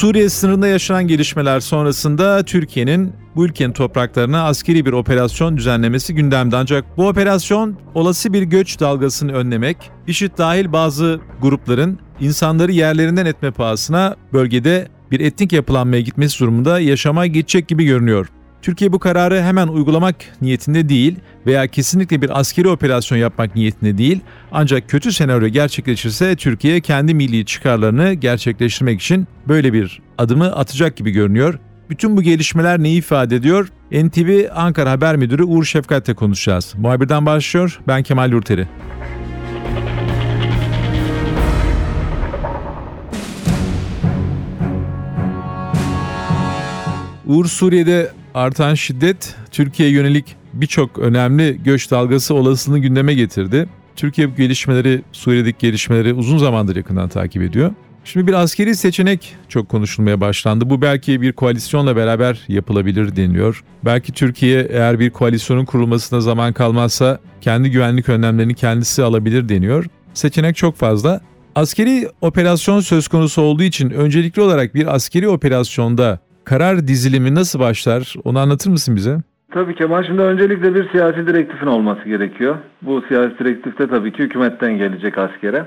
Suriye sınırında yaşanan gelişmeler sonrasında Türkiye'nin bu ülkenin topraklarına askeri bir operasyon düzenlemesi gündemde. Ancak bu operasyon olası bir göç dalgasını önlemek, IŞİD dahil bazı grupların insanları yerlerinden etme pahasına bölgede bir etnik yapılanmaya gitmesi durumunda yaşama geçecek gibi görünüyor. Türkiye bu kararı hemen uygulamak niyetinde değil veya kesinlikle bir askeri operasyon yapmak niyetinde değil. Ancak kötü senaryo gerçekleşirse Türkiye kendi milli çıkarlarını gerçekleştirmek için böyle bir adımı atacak gibi görünüyor. Bütün bu gelişmeler neyi ifade ediyor? NTV Ankara Haber Müdürü Uğur Şefkat'le konuşacağız. Muhabirden başlıyor. Ben Kemal Yurteri. Uğur Suriye'de artan şiddet Türkiye'ye yönelik birçok önemli göç dalgası olasılığını gündeme getirdi. Türkiye bu gelişmeleri, Suriye'deki gelişmeleri uzun zamandır yakından takip ediyor. Şimdi bir askeri seçenek çok konuşulmaya başlandı. Bu belki bir koalisyonla beraber yapılabilir deniliyor. Belki Türkiye eğer bir koalisyonun kurulmasına zaman kalmazsa kendi güvenlik önlemlerini kendisi alabilir deniyor. Seçenek çok fazla. Askeri operasyon söz konusu olduğu için öncelikli olarak bir askeri operasyonda karar dizilimi nasıl başlar? Onu anlatır mısın bize? Tabii Kemal şimdi öncelikle bir siyasi direktifin olması gerekiyor. Bu siyasi direktifte tabii ki hükümetten gelecek askere.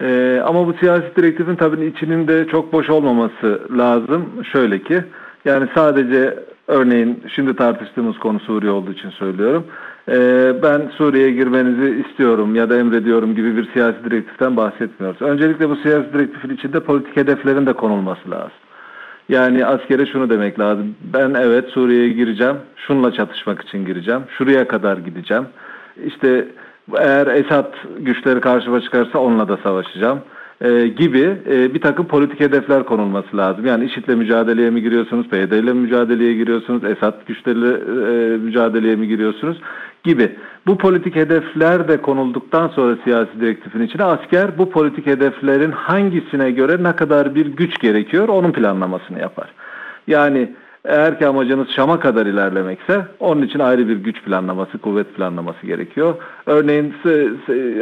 Ee, ama bu siyasi direktifin tabii içinin de çok boş olmaması lazım. Şöyle ki yani sadece örneğin şimdi tartıştığımız konu Suriye olduğu için söylüyorum. Ee, ben Suriye'ye girmenizi istiyorum ya da emrediyorum gibi bir siyasi direktiften bahsetmiyoruz. Öncelikle bu siyasi direktifin içinde politik hedeflerin de konulması lazım. Yani askere şunu demek lazım. Ben evet Suriye'ye gireceğim. Şunla çatışmak için gireceğim. Şuraya kadar gideceğim. İşte eğer Esad güçleri karşıma çıkarsa onunla da savaşacağım e, gibi e, bir takım politik hedefler konulması lazım. Yani IŞİD'le mücadeleye mi giriyorsunuz, PYD ile mücadeleye giriyorsunuz, Esad güçleriyle e, mücadeleye mi giriyorsunuz gibi. Bu politik hedefler de konulduktan sonra siyasi direktifin içine asker bu politik hedeflerin hangisine göre ne kadar bir güç gerekiyor onun planlamasını yapar. Yani eğer ki amacınız Şam'a kadar ilerlemekse onun için ayrı bir güç planlaması, kuvvet planlaması gerekiyor. Örneğin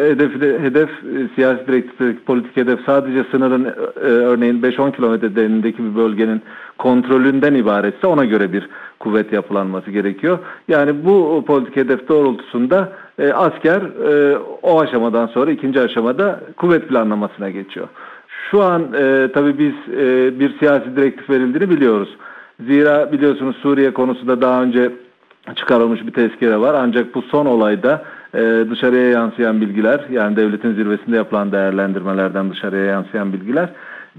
hedef, hedef siyasi direktif, politik hedef sadece sınırın e, örneğin 5-10 kilometre derinliğindeki bir bölgenin kontrolünden ibaretse ona göre bir kuvvet yapılanması gerekiyor. Yani bu politik hedef doğrultusunda e, asker e, o aşamadan sonra ikinci aşamada kuvvet planlamasına geçiyor. Şu an e, tabii biz e, bir siyasi direktif verildiğini biliyoruz. Zira biliyorsunuz Suriye konusunda daha önce çıkarılmış bir tezkere var. Ancak bu son olayda e, dışarıya yansıyan bilgiler yani devletin zirvesinde yapılan değerlendirmelerden dışarıya yansıyan bilgiler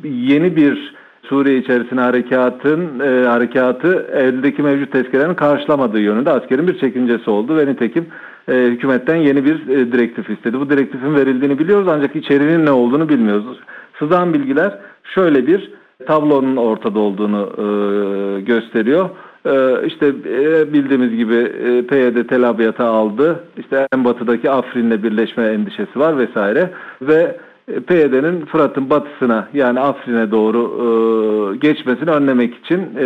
yeni bir Suriye içerisine harekatın e, harekatı eldeki mevcut tezkerelerin karşılamadığı yönünde askerin bir çekincesi oldu ve nitekim e, hükümetten yeni bir e, direktif istedi. Bu direktifin verildiğini biliyoruz ancak içeriğinin ne olduğunu bilmiyoruz. Sızan bilgiler şöyle bir tablonun ortada olduğunu e, gösteriyor. E, işte e, bildiğimiz gibi e, PYD Tel Abyad'ı aldı. İşte en batıdaki Afrin'le birleşme endişesi var vesaire ve e, PYD'nin Fırat'ın batısına yani Afrin'e doğru e, geçmesini önlemek için e,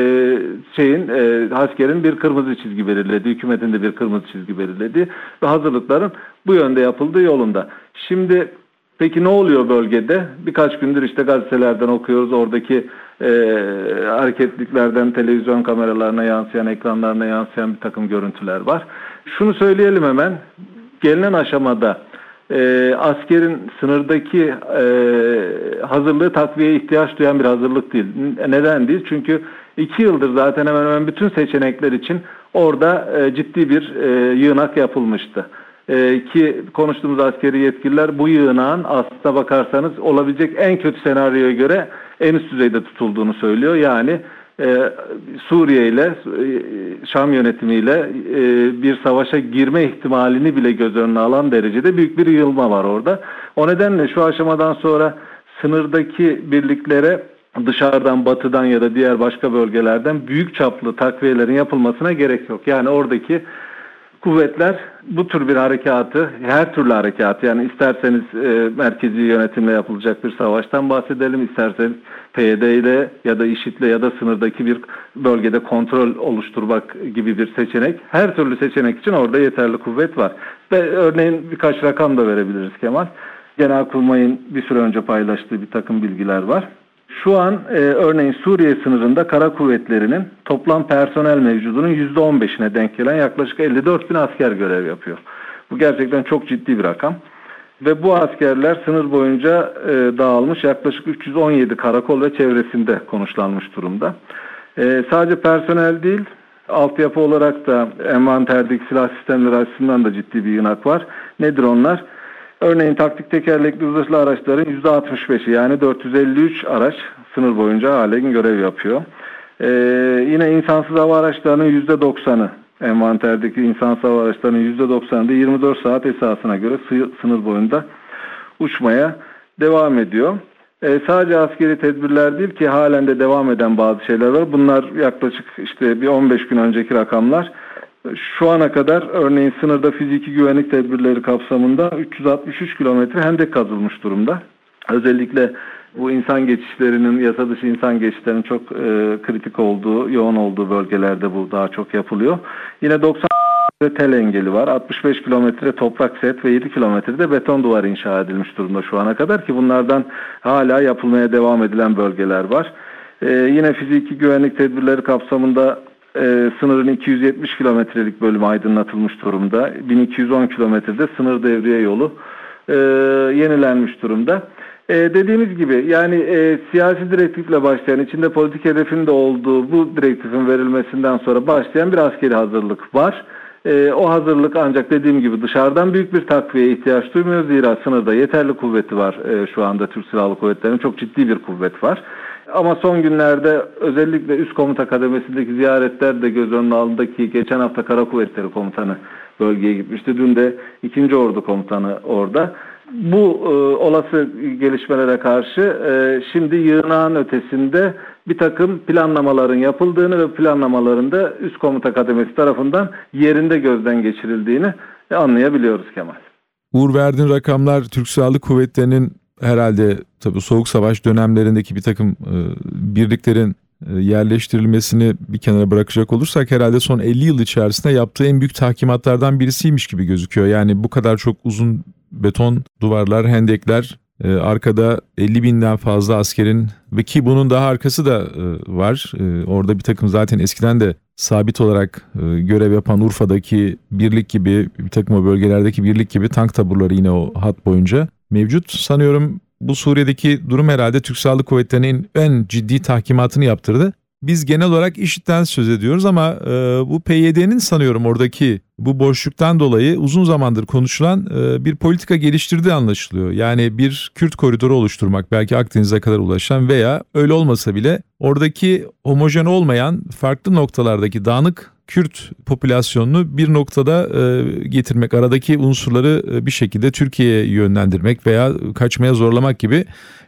şeyin e, askerin bir kırmızı çizgi belirledi, hükümetin de bir kırmızı çizgi belirledi ve hazırlıkların bu yönde yapıldığı yolunda. Şimdi Peki ne oluyor bölgede? Birkaç gündür işte gazetelerden okuyoruz. Oradaki e, hareketliklerden televizyon kameralarına yansıyan, ekranlarına yansıyan bir takım görüntüler var. Şunu söyleyelim hemen. Gelinen aşamada e, askerin sınırdaki e, hazırlığı takviye ihtiyaç duyan bir hazırlık değil. Neden değil? Çünkü iki yıldır zaten hemen hemen bütün seçenekler için orada e, ciddi bir e, yığınak yapılmıştı e, ki konuştuğumuz askeri yetkililer bu yığınağın aslına bakarsanız olabilecek en kötü senaryoya göre en üst düzeyde tutulduğunu söylüyor. Yani e, Suriye ile e, Şam yönetimiyle e, bir savaşa girme ihtimalini bile göz önüne alan derecede büyük bir yığılma var orada. O nedenle şu aşamadan sonra sınırdaki birliklere dışarıdan, batıdan ya da diğer başka bölgelerden büyük çaplı takviyelerin yapılmasına gerek yok. Yani oradaki kuvvetler bu tür bir harekatı, her türlü harekatı yani isterseniz e, merkezi yönetimle yapılacak bir savaştan bahsedelim, isterseniz PYD ile ya da IŞİD'le ya da sınırdaki bir bölgede kontrol oluşturmak gibi bir seçenek. Her türlü seçenek için orada yeterli kuvvet var. Ve örneğin birkaç rakam da verebiliriz Kemal. Genelkurmay'ın bir süre önce paylaştığı bir takım bilgiler var. Şu an e, örneğin Suriye sınırında kara kuvvetlerinin toplam personel mevcudunun %15'ine denk gelen yaklaşık 54 bin asker görev yapıyor. Bu gerçekten çok ciddi bir rakam. Ve bu askerler sınır boyunca e, dağılmış yaklaşık 317 karakol ve çevresinde konuşlanmış durumda. E, sadece personel değil, altyapı olarak da envanterdeki silah sistemleri açısından da ciddi bir yınak var. Nedir onlar? Örneğin taktik tekerlekli zırhlı araçların %65'i yani 453 araç sınır boyunca halen görev yapıyor. Ee, yine insansız hava araçlarının %90'ı envanterdeki insansız hava araçlarının %90'ı da 24 saat esasına göre sınır boyunda uçmaya devam ediyor. Ee, sadece askeri tedbirler değil ki halen de devam eden bazı şeyler var. Bunlar yaklaşık işte bir 15 gün önceki rakamlar. Şu ana kadar örneğin sınırda fiziki güvenlik tedbirleri kapsamında 363 kilometre hendek kazılmış durumda. Özellikle bu insan geçişlerinin, yasa dışı insan geçişlerinin çok e, kritik olduğu, yoğun olduğu bölgelerde bu daha çok yapılıyor. Yine 90 tel engeli var. 65 kilometre toprak set ve 7 kilometrede beton duvar inşa edilmiş durumda şu ana kadar ki bunlardan hala yapılmaya devam edilen bölgeler var. Ee, yine fiziki güvenlik tedbirleri kapsamında e, sınırın 270 kilometrelik bölümü aydınlatılmış durumda. 1210 kilometrede sınır devriye yolu e, yenilenmiş durumda. E, dediğimiz gibi yani e, siyasi direktifle başlayan, içinde politik hedefin de olduğu bu direktifin verilmesinden sonra başlayan bir askeri hazırlık var. E, o hazırlık ancak dediğim gibi dışarıdan büyük bir takviye ihtiyaç duymuyor. Zira sınırda yeterli kuvveti var e, şu anda Türk Silahlı Kuvvetleri'nin çok ciddi bir kuvvet var. Ama son günlerde özellikle üst komuta kademesindeki ziyaretler de göz önüne alındı ki geçen hafta Kara Kuvvetleri Komutanı bölgeye gitmişti. Dün de 2. Ordu Komutanı orada. Bu e, olası gelişmelere karşı e, şimdi yığınağın ötesinde bir takım planlamaların yapıldığını ve planlamaların da üst komuta kademesi tarafından yerinde gözden geçirildiğini anlayabiliyoruz Kemal. Uğur verdiğin rakamlar Türk Silahlı Kuvvetleri'nin herhalde tabii soğuk savaş dönemlerindeki bir takım e, birliklerin e, yerleştirilmesini bir kenara bırakacak olursak herhalde son 50 yıl içerisinde yaptığı en büyük tahkimatlardan birisiymiş gibi gözüküyor. Yani bu kadar çok uzun beton duvarlar, hendekler, e, arkada 50 binden fazla askerin ve ki bunun daha arkası da var. Orada bir takım zaten eskiden de sabit olarak görev yapan Urfa'daki birlik gibi bir takım o bölgelerdeki birlik gibi tank taburları yine o hat boyunca mevcut. Sanıyorum bu Suriye'deki durum herhalde Türk Silahlı Kuvvetleri'nin en ciddi tahkimatını yaptırdı. Biz genel olarak IŞİD'den söz ediyoruz ama e, bu PYD'nin sanıyorum oradaki bu boşluktan dolayı uzun zamandır konuşulan e, bir politika geliştirdiği anlaşılıyor. Yani bir Kürt koridoru oluşturmak belki Akdeniz'e kadar ulaşan veya öyle olmasa bile oradaki homojen olmayan farklı noktalardaki dağınık Kürt popülasyonunu bir noktada e, getirmek, aradaki unsurları e, bir şekilde Türkiye'ye yönlendirmek veya kaçmaya zorlamak gibi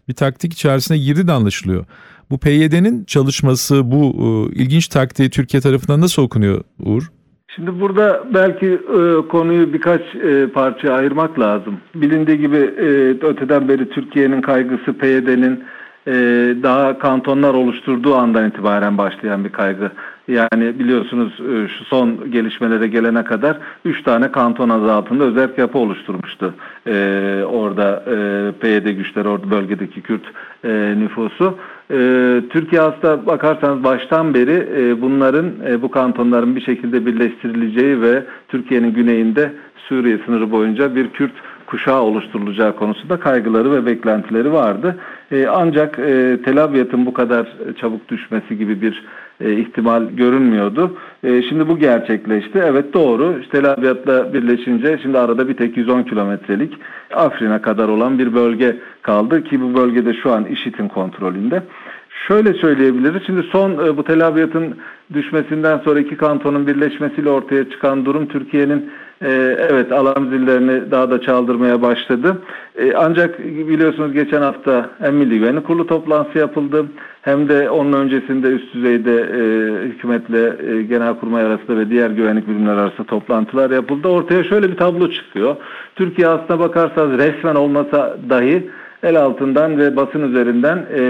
bir taktik içerisine girdi de anlaşılıyor. Bu PYD'nin çalışması, bu e, ilginç taktiği Türkiye tarafından nasıl okunuyor Uğur? Şimdi burada belki e, konuyu birkaç e, parça ayırmak lazım. Bilindiği gibi e, öteden beri Türkiye'nin kaygısı PYD'nin e, daha kantonlar oluşturduğu andan itibaren başlayan bir kaygı. Yani biliyorsunuz e, şu son gelişmelere gelene kadar 3 tane kanton adı altında özel yapı oluşturmuştu. Ee, orada e, PYD güçleri, orada bölgedeki Kürt e, nüfusu. E, Türkiye aslında bakarsanız baştan beri e, bunların, e, bu kantonların bir şekilde birleştirileceği ve Türkiye'nin güneyinde Suriye sınırı boyunca bir Kürt kuşağı oluşturulacağı konusunda kaygıları ve beklentileri vardı. E, ancak e, Tel Abyad'ın bu kadar çabuk düşmesi gibi bir e, ihtimal görünmüyordu. E, şimdi bu gerçekleşti. Evet doğru. İşte Tel birleşince şimdi arada bir tek 110 kilometrelik Afrin'e kadar olan bir bölge kaldı ki bu bölgede şu an IŞİD'in kontrolünde. Şöyle söyleyebiliriz. Şimdi son e, bu Tel düşmesinden sonra iki kantonun birleşmesiyle ortaya çıkan durum Türkiye'nin e, evet alarm zillerini daha da çaldırmaya başladı. Ancak biliyorsunuz geçen hafta Milli Güvenlik Kurulu toplantısı yapıldı hem de onun öncesinde üst düzeyde e, hükümetle e, genelkurmay arasında ve diğer güvenlik birimler arasında toplantılar yapıldı. Ortaya şöyle bir tablo çıkıyor. Türkiye aslına bakarsanız resmen olmasa dahi el altından ve basın üzerinden e,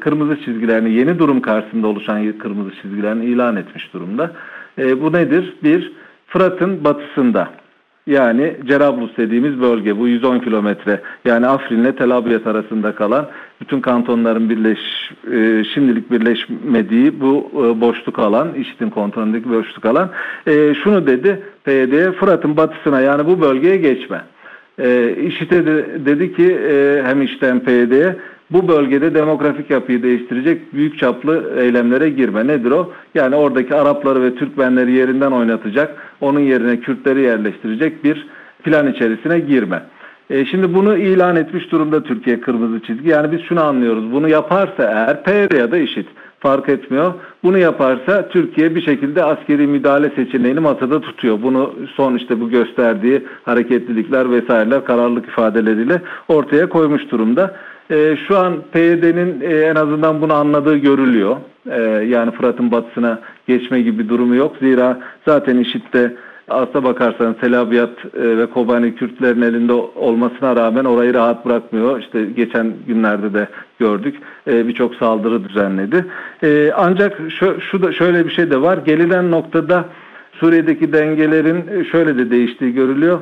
kırmızı çizgilerini yeni durum karşısında oluşan kırmızı çizgilerini ilan etmiş durumda. E, bu nedir? Bir, Fırat'ın batısında yani Cerablus dediğimiz bölge bu 110 kilometre yani Afrin ile Tel Abyad arasında kalan bütün kantonların birleş e, şimdilik birleşmediği bu e, boşluk alan IŞİD'in kontrolündeki boşluk alan e, şunu dedi PYD'ye Fırat'ın batısına yani bu bölgeye geçme. E, IŞİD'e de, dedi ki e, hem işte hem bu bölgede demografik yapıyı değiştirecek büyük çaplı eylemlere girme. Nedir o? Yani oradaki Arapları ve Türkmenleri yerinden oynatacak, onun yerine Kürtleri yerleştirecek bir plan içerisine girme. E şimdi bunu ilan etmiş durumda Türkiye kırmızı çizgi. Yani biz şunu anlıyoruz. Bunu yaparsa eğer PYD ya da IŞİD fark etmiyor. Bunu yaparsa Türkiye bir şekilde askeri müdahale seçeneğini masada tutuyor. Bunu son işte bu gösterdiği hareketlilikler vesaireler kararlılık ifadeleriyle ortaya koymuş durumda. E, şu an PYD'nin e, en azından bunu anladığı görülüyor. E, yani Fırat'ın batısına geçme gibi durumu yok. Zira zaten IŞİD'de aslına bakarsanız Tel Abyad e, ve Kobani Kürtlerin elinde olmasına rağmen orayı rahat bırakmıyor. İşte geçen günlerde de gördük. E, Birçok saldırı düzenledi. E, ancak şu, şu da şöyle bir şey de var. Gelinen noktada Suriye'deki dengelerin şöyle de değiştiği görülüyor.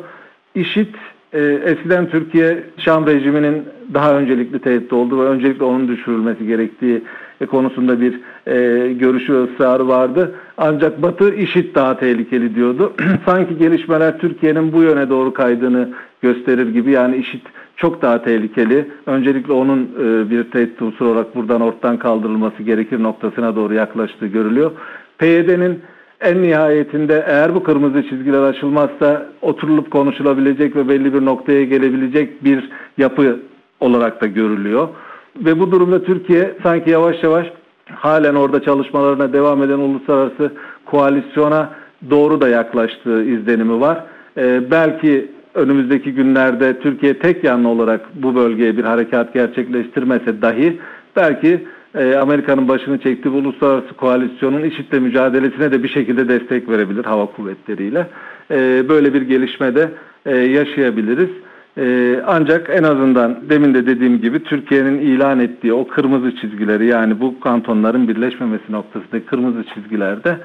IŞİD e, eskiden Türkiye Şam rejiminin daha öncelikli tehdit olduğu ve öncelikle onun düşürülmesi gerektiği konusunda bir e, görüşü ısrarı vardı. Ancak Batı işit daha tehlikeli diyordu. Sanki gelişmeler Türkiye'nin bu yöne doğru kaydığını gösterir gibi. Yani işit çok daha tehlikeli. Öncelikle onun e, bir tehdit unsuru olarak buradan ortadan kaldırılması gerekir noktasına doğru yaklaştığı görülüyor. PYD'nin en nihayetinde eğer bu kırmızı çizgiler aşılmazsa oturulup konuşulabilecek ve belli bir noktaya gelebilecek bir yapı olarak da görülüyor. Ve bu durumda Türkiye sanki yavaş yavaş halen orada çalışmalarına devam eden uluslararası koalisyona doğru da yaklaştığı izlenimi var. Ee, belki önümüzdeki günlerde Türkiye tek yanlı olarak bu bölgeye bir harekat gerçekleştirmese dahi belki e, Amerika'nın başını çektiği uluslararası koalisyonun IŞİD'le mücadelesine de bir şekilde destek verebilir hava kuvvetleriyle. E, böyle bir gelişme de e, yaşayabiliriz. Ee, ancak en azından demin de dediğim gibi Türkiye'nin ilan ettiği o kırmızı çizgileri yani bu kantonların birleşmemesi noktasındaki kırmızı çizgilerde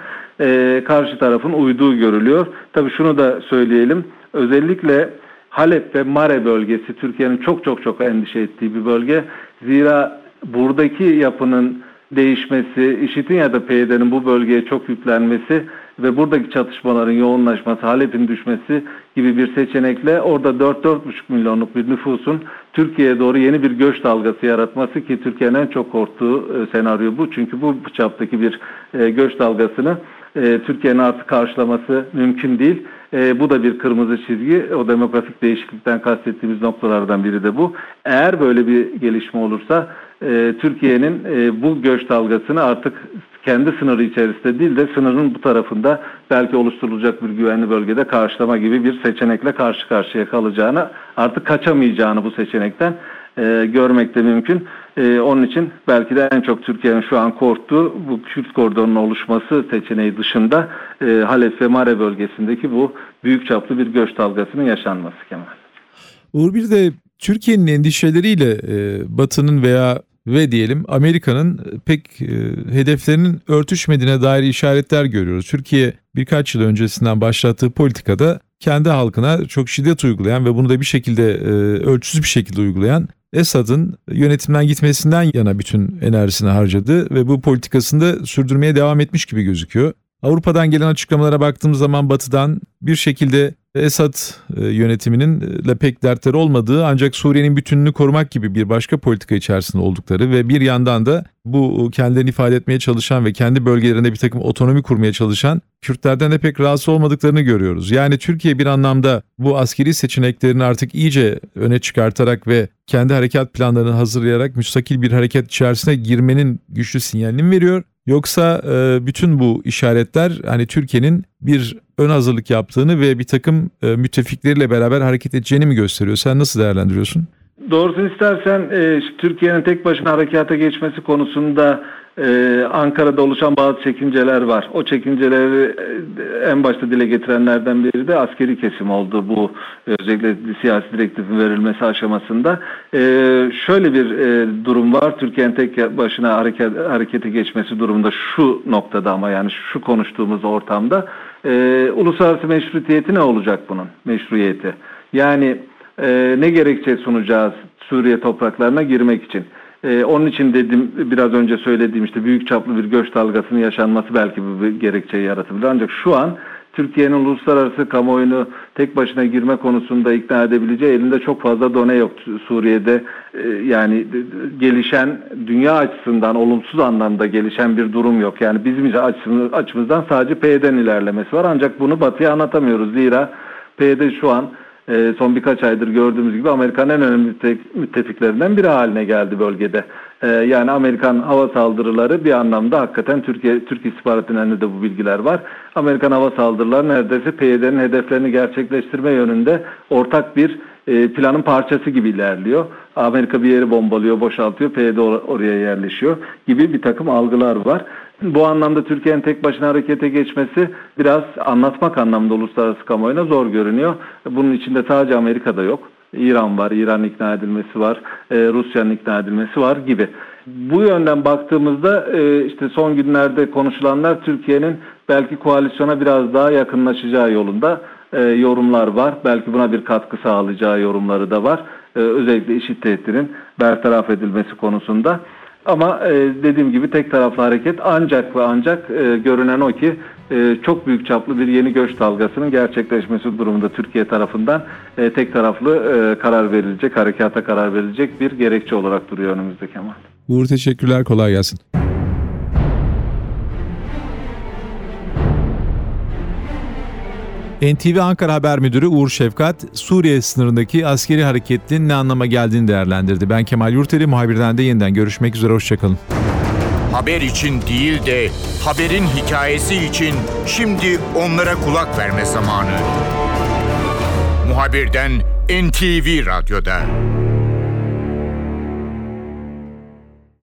e, karşı tarafın uyduğu görülüyor. Tabii şunu da söyleyelim özellikle Halep ve Mare bölgesi Türkiye'nin çok çok çok endişe ettiği bir bölge. Zira buradaki yapının değişmesi, IŞİD'in ya da PYD'nin bu bölgeye çok yüklenmesi ve buradaki çatışmaların yoğunlaşması, Halep'in düşmesi gibi bir seçenekle orada 4-4,5 milyonluk bir nüfusun Türkiye'ye doğru yeni bir göç dalgası yaratması ki Türkiye'nin en çok korktuğu e, senaryo bu. Çünkü bu çaptaki bir e, göç dalgasını e, Türkiye'nin artık karşılaması mümkün değil. bu da bir kırmızı çizgi. O demografik değişiklikten kastettiğimiz noktalardan biri de bu. Eğer böyle bir gelişme olursa Türkiye'nin bu göç dalgasını artık kendi sınırı içerisinde değil de sınırın bu tarafında belki oluşturulacak bir güvenli bölgede karşılama gibi bir seçenekle karşı karşıya kalacağını artık kaçamayacağını bu seçenekten e, görmek de mümkün. E, onun için belki de en çok Türkiye'nin şu an korktuğu bu Kürt koridorunun oluşması seçeneği dışında e, Halep ve Mare bölgesindeki bu büyük çaplı bir göç dalgasının yaşanması Kemal. Uğur bir de Türkiye'nin endişeleriyle e, Batı'nın veya ve diyelim Amerika'nın e, pek e, hedeflerinin örtüşmediğine dair işaretler görüyoruz. Türkiye birkaç yıl öncesinden başlattığı politikada kendi halkına çok şiddet uygulayan ve bunu da bir şekilde e, ölçüsüz bir şekilde uygulayan Esad'ın yönetimden gitmesinden yana bütün enerjisini harcadı ve bu politikasını sürdürmeye devam etmiş gibi gözüküyor. Avrupa'dan gelen açıklamalara baktığımız zaman Batı'dan bir şekilde Esad e, yönetiminin ile pek dertleri olmadığı ancak Suriye'nin bütününü korumak gibi bir başka politika içerisinde oldukları ve bir yandan da bu kendilerini ifade etmeye çalışan ve kendi bölgelerinde bir takım otonomi kurmaya çalışan Kürtlerden de pek rahatsız olmadıklarını görüyoruz. Yani Türkiye bir anlamda bu askeri seçeneklerini artık iyice öne çıkartarak ve kendi harekat planlarını hazırlayarak müstakil bir hareket içerisine girmenin güçlü sinyalini veriyor. Yoksa e, bütün bu işaretler hani Türkiye'nin bir ön hazırlık yaptığını ve bir takım e, müttefikleriyle beraber hareket edeceğini mi gösteriyor? Sen nasıl değerlendiriyorsun? Doğrusunu istersen e, Türkiye'nin tek başına harekata geçmesi konusunda e, Ankara'da oluşan bazı çekinceler var. O çekinceleri e, en başta dile getirenlerden biri de askeri kesim oldu bu özellikle siyasi direktifin verilmesi aşamasında. E, şöyle bir e, durum var. Türkiye'nin tek başına hareket, harekete geçmesi durumunda şu noktada ama yani şu konuştuğumuz ortamda e, uluslararası meşrutiyeti ne olacak bunun? Meşruiyeti. Yani e, ne gerekçe sunacağız Suriye topraklarına girmek için? Ee, onun için dedim biraz önce söylediğim işte büyük çaplı bir göç dalgasının yaşanması belki bu bir gerekçeyi yaratabilir. Ancak şu an Türkiye'nin uluslararası kamuoyunu tek başına girme konusunda ikna edebileceği elinde çok fazla done yok Suriye'de. Ee, yani gelişen dünya açısından olumsuz anlamda gelişen bir durum yok. Yani bizim açımızdan sadece PYD'nin ilerlemesi var. Ancak bunu batıya anlatamıyoruz. Zira PYD şu an e, son birkaç aydır gördüğümüz gibi Amerika'nın en önemli müttefiklerinden biri haline geldi bölgede. E, yani Amerikan hava saldırıları bir anlamda hakikaten Türkiye Türk istihbaratının de bu bilgiler var. Amerikan hava saldırıları neredeyse PYD'nin hedeflerini gerçekleştirme yönünde ortak bir e, planın parçası gibi ilerliyor. Amerika bir yeri bombalıyor, boşaltıyor, PYD oraya yerleşiyor gibi bir takım algılar var. Bu anlamda Türkiye'nin tek başına harekete geçmesi biraz anlatmak anlamda uluslararası kamuoyuna zor görünüyor. Bunun içinde sadece Amerika'da yok. İran var, İran ikna edilmesi var, e, Rusya'nın ikna edilmesi var gibi. Bu yönden baktığımızda e, işte son günlerde konuşulanlar Türkiye'nin belki koalisyona biraz daha yakınlaşacağı yolunda e, yorumlar var. Belki buna bir katkı sağlayacağı yorumları da var. Özellikle işit tehditinin bertaraf edilmesi konusunda. Ama e, dediğim gibi tek taraflı hareket ancak ve ancak e, görünen o ki e, çok büyük çaplı bir yeni göç dalgasının gerçekleşmesi durumunda Türkiye tarafından e, tek taraflı e, karar verilecek, harekata karar verilecek bir gerekçe olarak duruyor önümüzde Kemal. Uğur teşekkürler, kolay gelsin. NTV Ankara Haber Müdürü Uğur Şefkat, Suriye sınırındaki askeri hareketin ne anlama geldiğini değerlendirdi. Ben Kemal Yurteli, muhabirden de yeniden görüşmek üzere, hoşçakalın. Haber için değil de haberin hikayesi için şimdi onlara kulak verme zamanı. Muhabirden NTV Radyo'da.